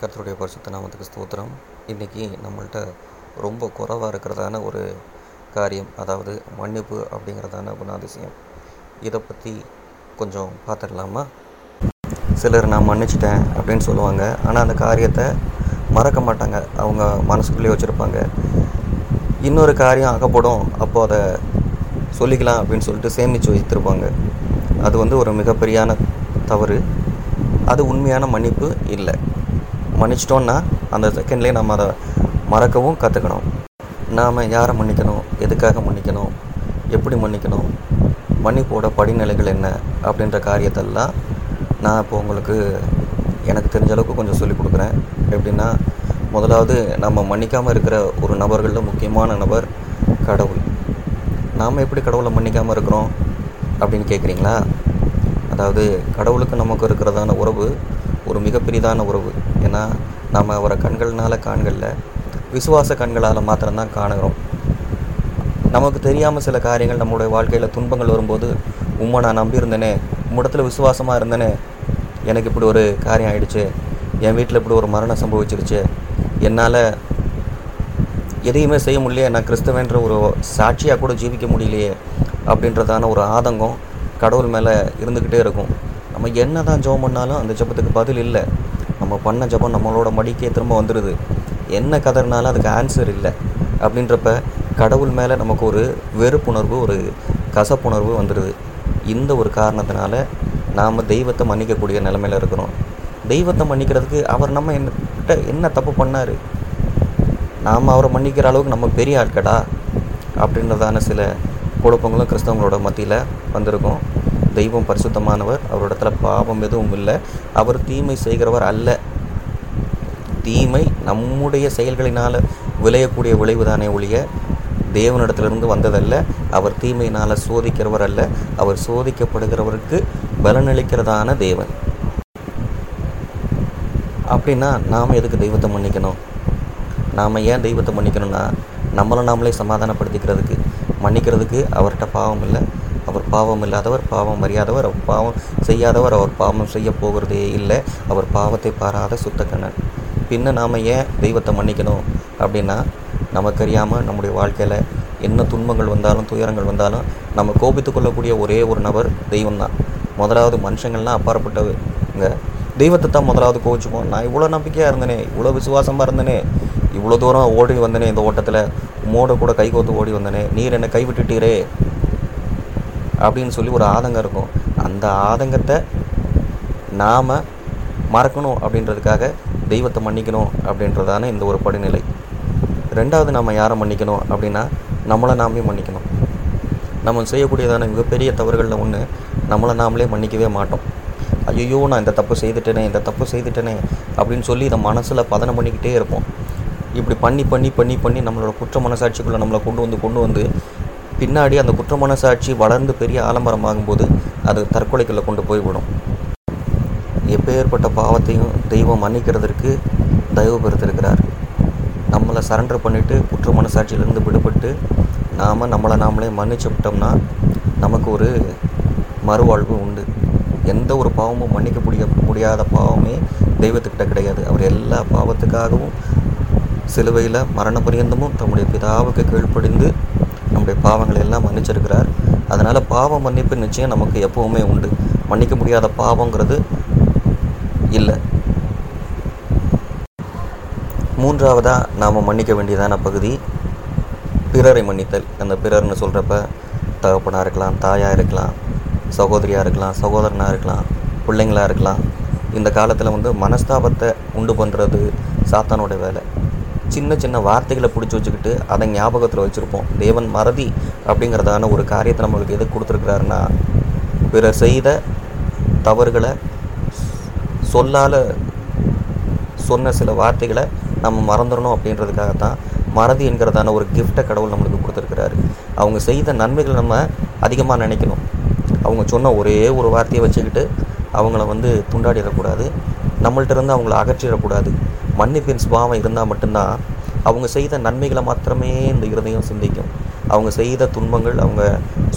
கர்த்தருடைய பரிசுத்த நாமத்துக்கு ஸ்தோத்திரம். இன்றைக்கி நம்மள்ட்ட ரொம்ப குறைவாக இருக்கிறதான ஒரு காரியம் அதாவது மன்னிப்பு அப்படிங்கிறதான குணாதிசயம். இதை பற்றி கொஞ்சம் பார்த்துடலாமா சிலர் நான் மன்னிச்சிட்டேன் அப்படின்னு சொல்லுவாங்க. ஆனால் அந்த காரியத்தை மறக்க மாட்டாங்க. அவங்க மனசுக்குள்ளேயே வச்சுருப்பாங்க. இன்னொரு காரியம் அகப்படும் அப்போது அதை சொல்லிக்கலாம் அப்படின்னு சொல்லிட்டு சேமித்து வைத்திருப்பாங்க. அது வந்து ஒரு மிகப்பெரியான தவறு. அது உண்மையான மன்னிப்பு இல்லை. மன்னிச்சிட்டோன்னா அந்த செகண்ட்லேயே நம்ம அதை மறக்கவும் கற்றுக்கணும் நாம் யாரை மன்னிக்கணும்? எதுக்காக மன்னிக்கணும்? எப்படி மன்னிக்கணும்? மன்னிப்போட படிநிலைகள் என்ன? அப்படின்ற காரியத்தெல்லாம் நான் இப்போ உங்களுக்கு எனக்கு தெரிஞ்ச அளவுக்கு கொஞ்சம் சொல்லிக் கொடுக்குறேன். எப்படின்னா முதலாவது நம்ம மன்னிக்காமல் இருக்கிற ஒரு நபர்களில் முக்கியமான நபர் கடவுள். நாம் எப்படி கடவுளை மன்னிக்காமல் இருக்கிறோம் அப்படின்னு கேட்குறீங்களா அதாவது கடவுளுக்கு நமக்கு இருக்கிறதான உறவு ஒரு மிகப்பெரிதான உறவு. ஏன்னா நம்ம அவரை கண்கள்னால் காண்களில் விசுவாச கண்களால் மாத்திரம்தான் காணுகிறோம். நமக்கு தெரியாமல் சில காரியங்கள் நம்மளுடைய வாழ்க்கையில் துன்பங்கள் வரும்போது உம்மை நான் நம்பியிருந்தேனே உம்மிடத்தில் விசுவாசமாக இருந்தேனே எனக்கு இப்படி ஒரு காரியம் ஆயிடுச்சு என் வீட்டில் இப்படி ஒரு மரணம் சம்பவிச்சிருச்சு என்னால் எதையுமே செய்ய முடியலையே நான் கிறிஸ்தவன்ற ஒரு சாட்சியாக கூட ஜீவிக்க முடியலையே அப்படின்றதான ஒரு ஆதங்கம் கடவுள் மேலே இருந்துக்கிட்டே இருக்கும். நம்ம என்ன தான் ஜெபம் பண்ணாலும் அந்த ஜெபத்துக்கு பதில் இல்லை. நம்ம பண்ண ஜெபம் நம்மளோட மடிக்கே திரும்ப வந்துடுது என்ன கதறினாலும் அதுக்கு ஆன்சர் இல்லை. அப்படின்றப்ப கடவுள் மேலே நமக்கு ஒரு வெறுப்புணர்வு ஒரு கசப்புணர்வு வந்துடுது இந்த ஒரு காரணத்தினால நாம் தெய்வத்தை மன்னிக்கக்கூடிய நிலமையில் இருக்கிறோம். தெய்வத்தை மன்னிக்கிறதுக்கு அவர் நம்ம என்ன என்ன தப்பு பண்ணார்? நாம் அவரை மன்னிக்கிற அளவுக்கு நம்ம பெரிய ஆட்கடா? அப்படின்றதான சில குழப்பங்களும் கிறிஸ்தவங்களோட மத்தியில் வந்திருக்கும். தெய்வம் பரிசுத்தமானவர். அவரிடத்துல பாவம் எதுவும் இல்லை. அவர் தீமை செய்கிறவர் அல்ல. தீமை நம்முடைய செயல்களினால் விளையக்கூடிய விளைவு தானே ஒழிய தேவனிடத்திலிருந்து வந்ததல்ல. அவர் தீமையினால் சோதிக்கிறவர் அல்ல. அவர் சோதிக்கப்படுகிறவருக்கு பலனளிக்கிறதான தேவன். அப்படின்னா நாம் எதுக்கு தெய்வத்தை மன்னிக்கணும்? நாம் ஏன் தெய்வத்தை மன்னிக்கணும்னா நம்மளை நாமளே சமாதானப்படுத்திக்கிறதுக்கு. மன்னிக்கிறதுக்கு அவர்கிட்ட பாவம் இல்லை. அவர் பாவம் இல்லாதவர் பாவம் அறியாதவர் அவர் பாவம் செய்யாதவர் அவர் பாவம் செய்ய போகிறதே இல்லை. அவர் பாவத்தை பாராத சுத்தக்கண்ணன் பின்ன நாம் ஏன் தெய்வத்தை மன்னிக்கணும்? அப்படின்னா நமக்கு அறியாமல் நம்முடைய வாழ்க்கையில் என்ன துன்பங்கள் வந்தாலும் துயரங்கள் வந்தாலும் நம்ம கோபித்து கொள்ளக்கூடிய ஒரே ஒரு நபர் தெய்வம் தான் முதலாவது மனுஷங்கள்லாம் அப்பாற்பட்டவங்க. தெய்வத்தை தான் முதலாவது கோவிச்சுப்போம் நான் இவ்வளோ நம்பிக்கையாக இருந்தேனே இவ்வளோ விசுவாசமாக இருந்தேனே இவ்வளோ தூரம் ஓடி வந்தனே இந்த ஓட்டத்தில். மோட கூட கை கோத்து ஓடி வந்தனே. நீர் என்னை கைவிட்டுட்டீரே அப்படின்னு சொல்லி ஒரு ஆதங்கம் இருக்கும். அந்த ஆதங்கத்தை நாம் மறக்கணும் அப்படின்றதுக்காக தெய்வத்தை மன்னிக்கணும் அப்படின்றதான இந்த ஒரு படிநிலை. ரெண்டாவது நாம் யாரை மன்னிக்கணும் அப்படின்னா நம்மளை நாமே மன்னிக்கணும். நம்ம செய்யக்கூடியதான மிகப்பெரிய தவறுகளில் ஒன்று நம்மளை நாமளே மன்னிக்கவே மாட்டோம். ஐயோ நான் இந்த தப்பு செய்துட்டேனே இந்த தப்பு செய்துட்டேனே அப்படின்னு சொல்லி இதை மனசில் பதனம் பண்ணிக்கிட்டே இருப்போம். இப்படி பண்ணி பண்ணி பண்ணி பண்ணி நம்மளோட குற்ற மனசாட்சிக்குள்ளே நம்மளை கொண்டு வந்து கொண்டு வந்து பின்னாடி அந்த குற்ற மனசாட்சி வளர்ந்து பெரிய ஆலமரமாகும்போது அது தற்கொலைக்குள்ளே கொண்டு போய்விடும். எப்பேற்பட்ட பாவத்தையும் தெய்வம் மன்னிக்கிறதற்கு தயவு பெறுத்திருக்கிறார். நம்மளை சரண்டர் பண்ணிவிட்டு குற்ற மனசாட்சியிலேருந்து விடுபட்டு நாம் நம்மளை நாமளே மன்னிச்சு விட்டோம்னா நமக்கு ஒரு மறுவாழ்வு உண்டு. எந்த ஒரு பாவமும் மன்னிக்க முடிய முடியாத பாவமே தெய்வத்துக்கிட்ட கிடையாது. அவர் எல்லா பாவத்துக்காகவும் சிலுவையில் மரண பரியந்தமும் தம்முடைய பிதாவுக்கு கீழ்ப்படிந்து நம்முடைய பாவங்களை எல்லாம் மன்னிச்சிருக்கிறார். அதனால் பாவ மன்னிப்பு நிச்சயம் நமக்கு எப்போவுமே உண்டு. மன்னிக்க முடியாத பாவங்கிறது இல்லை. மூன்றாவதாக நாம் மன்னிக்க வேண்டியதான பகுதி பிறரை மன்னித்தல். அந்த பிறர்னு சொல்கிறப்ப தகப்பனாக இருக்கலாம் தாயாக இருக்கலாம் சகோதரியாக இருக்கலாம் சகோதரனாக இருக்கலாம் பிள்ளைங்களாக இருக்கலாம். இந்த காலத்தில் வந்து மனஸ்தாபத்தை உண்டு பண்ணுறது சாத்தானோட வேலை. சின்ன சின்ன வார்த்தைகளை பிடிச்சி வச்சுக்கிட்டு அதை ஞாபகத்தில் வச்சுருப்போம். தேவன் மறதி அப்படிங்கிறதான ஒரு காரியத்தை நம்மளுக்கு எது கொடுத்துருக்குறாருன்னா பிறர் செய்த தவறுகளை சொல்லால் சொன்ன சில வார்த்தைகளை நம்ம மறந்துடணும் அப்படின்றதுக்காகத்தான் மறதி என்கிறதான ஒரு கிஃப்டை கடவுள் நம்மளுக்கு கொடுத்துருக்கிறாரு. அவங்க செய்த நன்மைகளை நம்ம அதிகமாக நினைக்கணும். அவங்க சொன்ன ஒரே ஒரு வார்த்தையை வச்சுக்கிட்டு அவங்கள வந்து துண்டாடிடக்கூடாது. நம்மள்ட்ட இருந்து அவங்கள அகற்றிடக்கூடாது. மன்னிப்பின் சுபாவம் இருந்தால் மட்டும்தான் அவங்க செய்த நன்மைகளை மாத்திரமே இந்த இருதயம் சிந்திக்கும். அவங்க செய்த துன்பங்கள் அவங்க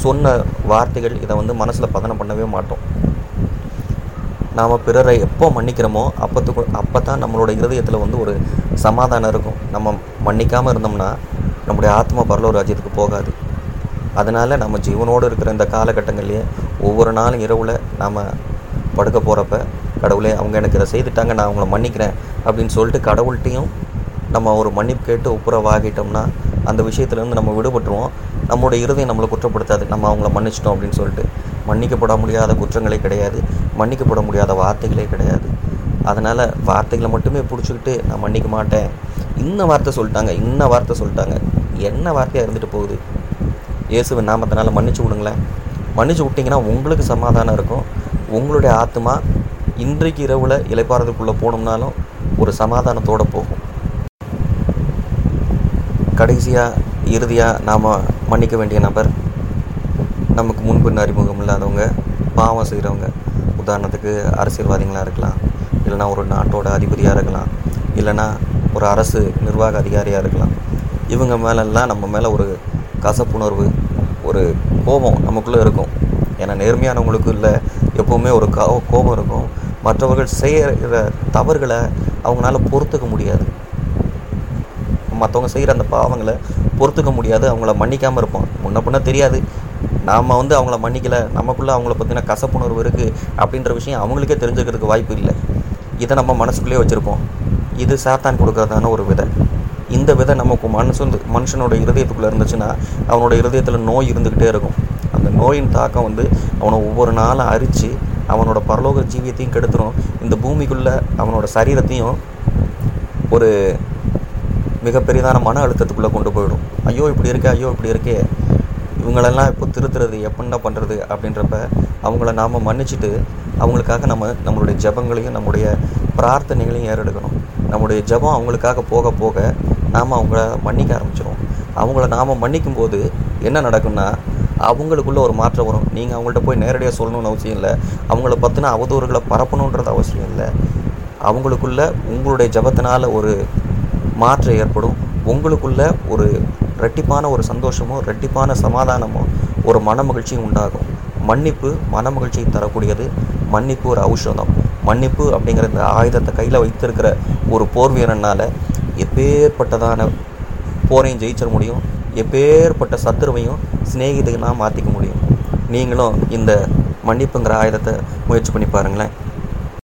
சொன்ன வார்த்தைகள் இதை வந்து மனசில் பதனம் பண்ணவே மாட்டோம். நாம் பிறரை எப்போ மன்னிக்கிறோமோ அப்போத்துக்கு அப்போ தான் நம்மளோட இருதயத்தில் வந்து ஒரு சமாதானம் இருக்கும். நம்ம மன்னிக்காமல் இருந்தோம்னா நம்முடைய ஆத்மா பரலோக ராஜ்யத்துக்கு போகாது. அதனால் நம்ம ஜீவனோடு இருக்கிற இந்த காலகட்டங்கள்லேயே ஒவ்வொரு நாளும் இரவில் நாம் படுக்க போகிறப்ப கடவுளே அவங்க எனக்கு இதை செய்துட்டாங்க நான் அவங்கள மன்னிக்கிறேன் அப்படின்னு சொல்லிட்டு கடவுள்கிட்டையும் நம்ம ஒரு மன்னிப்பு கேட்டு ஒப்புரவாகிட்டோம்னா அந்த விஷயத்துலேருந்து நம்ம விடுபட்டுருவோம். நம்மளோட இருதயம் நம்மளை குற்றப்படுத்தாது. நம்ம அவங்கள மன்னிச்சிட்டோம் அப்படின்னு சொல்லிட்டு. மன்னிக்கப்பட முடியாத குற்றங்களே கிடையாது. மன்னிக்கப்பட முடியாத வார்த்தைகளே கிடையாது. அதனால் வார்த்தைகளை மட்டுமே பிடிச்சிக்கிட்டு நான் மன்னிக்க மாட்டேன். இன்ன வார்த்தை சொல்லிட்டாங்க இன்ன வார்த்தை சொல்லிட்டாங்க. என்ன வார்த்தையாக இருந்துட்டு போகுது? இயேசுவின் நாமத்தினால மன்னிச்சு விடுங்களேன். மன்னிச்சு விட்டிங்கன்னா உங்களுக்கு சமாதானம் இருக்கும். உங்களுடைய ஆத்மா இன்றைக்கு இரவில் இலைப்பாறதுக்குள்ளே போனோம்னாலும் ஒரு சமாதானத்தோடு போகும். கடைசியாக இறுதியாக நாம் மன்னிக்க வேண்டிய நபர் நமக்கு முன்பின் அறிமுகம் இல்லாதவங்க பாவம் செய்கிறவங்க உதாரணத்துக்கு அரசியல்வாதிகளாக இருக்கலாம் இல்லைனா ஒரு நாட்டோட அதிபதியாக இருக்கலாம் இல்லைனா ஒரு அரசு நிர்வாக அதிகாரியாக இருக்கலாம். இவங்க மேலெல்லாம் நம்ம மேலே ஒரு கசப்புணர்வு ஒரு கோபம் நமக்குள்ளே இருக்கும். ஏன்னா நேர்மையானவங்களுக்கு இல்லை எப்போவுமே ஒரு கோ கோபம் இருக்கும். மற்றவர்கள் செய்கிற தவறுகளை அவங்களால பொறுத்துக்க முடியாது. மற்றவங்க செய்கிற அந்த பாவங்களை பொறுத்துக்க முடியாது அவங்கள மன்னிக்காமல் இருப்போம். முன்ன பின்ன தெரியாது. நாம் வந்து அவங்கள மன்னிக்கலை நமக்குள்ளே அவங்கள பற்றின கசப்புணர்வு இருக்குது அப்படின்ற விஷயம் அவங்களுக்கே தெரிஞ்சுக்கிறதுக்கு வாய்ப்பு இல்லை. இதை நம்ம மனசுக்குள்ளேயே வச்சுருப்போம். இது சாத்தான் கொடுக்கறதான ஒரு விதை. இந்த விதை நமக்கு மனசு வந்து மனுஷனோட இருதயத்துக்குள்ளே இருந்துச்சுன்னா அவனோட இருதயத்தில் நோய் இருந்துக்கிட்டே இருக்கும். அந்த நோயின் தாக்கம் வந்து அவனை ஒவ்வொரு நாளும் அரித்து அவனோட பரலோக ஜீவியத்தையும் கெடுத்துரும். இந்த பூமிக்குள்ளே அவனோட சரீரத்தையும் ஒரு மிகப்பெரிதான மன அழுத்தத்துக்குள்ளே கொண்டு போயிடும். ஐயோ இப்படி இருக்கே ஐயோ இப்படி இருக்கே. இவங்களெல்லாம் இப்போ திருத்துறது எப்படின்னா பண்ணுறது அப்படின்றப்ப அவங்கள நாம் மன்னிச்சுட்டு அவங்களுக்காக நம்ம நம்மளுடைய ஜெபங்களையும் நம்முடைய பிரார்த்தனைகளையும் ஏறெடுக்கணும். நம்முடைய ஜெபம் அவங்களுக்காக போக போக நாம் அவங்கள மன்னிக்க ஆரம்பிச்சிடும் அவங்கள நாம் மன்னிக்கும் போது என்ன நடக்கும்னா அவங்களுக்குள்ள ஒரு மாற்றம் வரும். நீங்கள் அவங்கள்ட்ட போய் நேரடியாக சொல்லணும்னு அவசியம் இல்லை. அவங்கள பற்றின அவதூறுகளை பரப்பணுன்றது அவசியம் இல்லை. அவங்களுக்குள்ள உங்களுடைய ஜபத்தினால் ஒரு மாற்றம் ஏற்படும். உங்களுக்குள்ள ஒரு ரெட்டிப்பான ஒரு சந்தோஷமோ ரெட்டிப்பான சமாதானமோ ஒரு மனமகிழ்ச்சியும் உண்டாகும். மன்னிப்பு மனமகிழ்ச்சியை தரக்கூடியது. மன்னிப்பு ஒரு ஔஷதம். மன்னிப்பு அப்படிங்கிற இந்த ஆயுதத்தை கையில் வைத்திருக்கிற ஒரு போர் வீரனால் எப்பேற்பட்டதான போரையும் ஜெயிச்சிட முடியும். எப்பேற்பட்ட சத்துருவையும் சிநேகிதனாக மாற்றிக்க முடியும். நீங்களும் இந்த மன்னிப்புங்கிற ஆயுதத்தை முயற்சி பண்ணி பாருங்களேன்.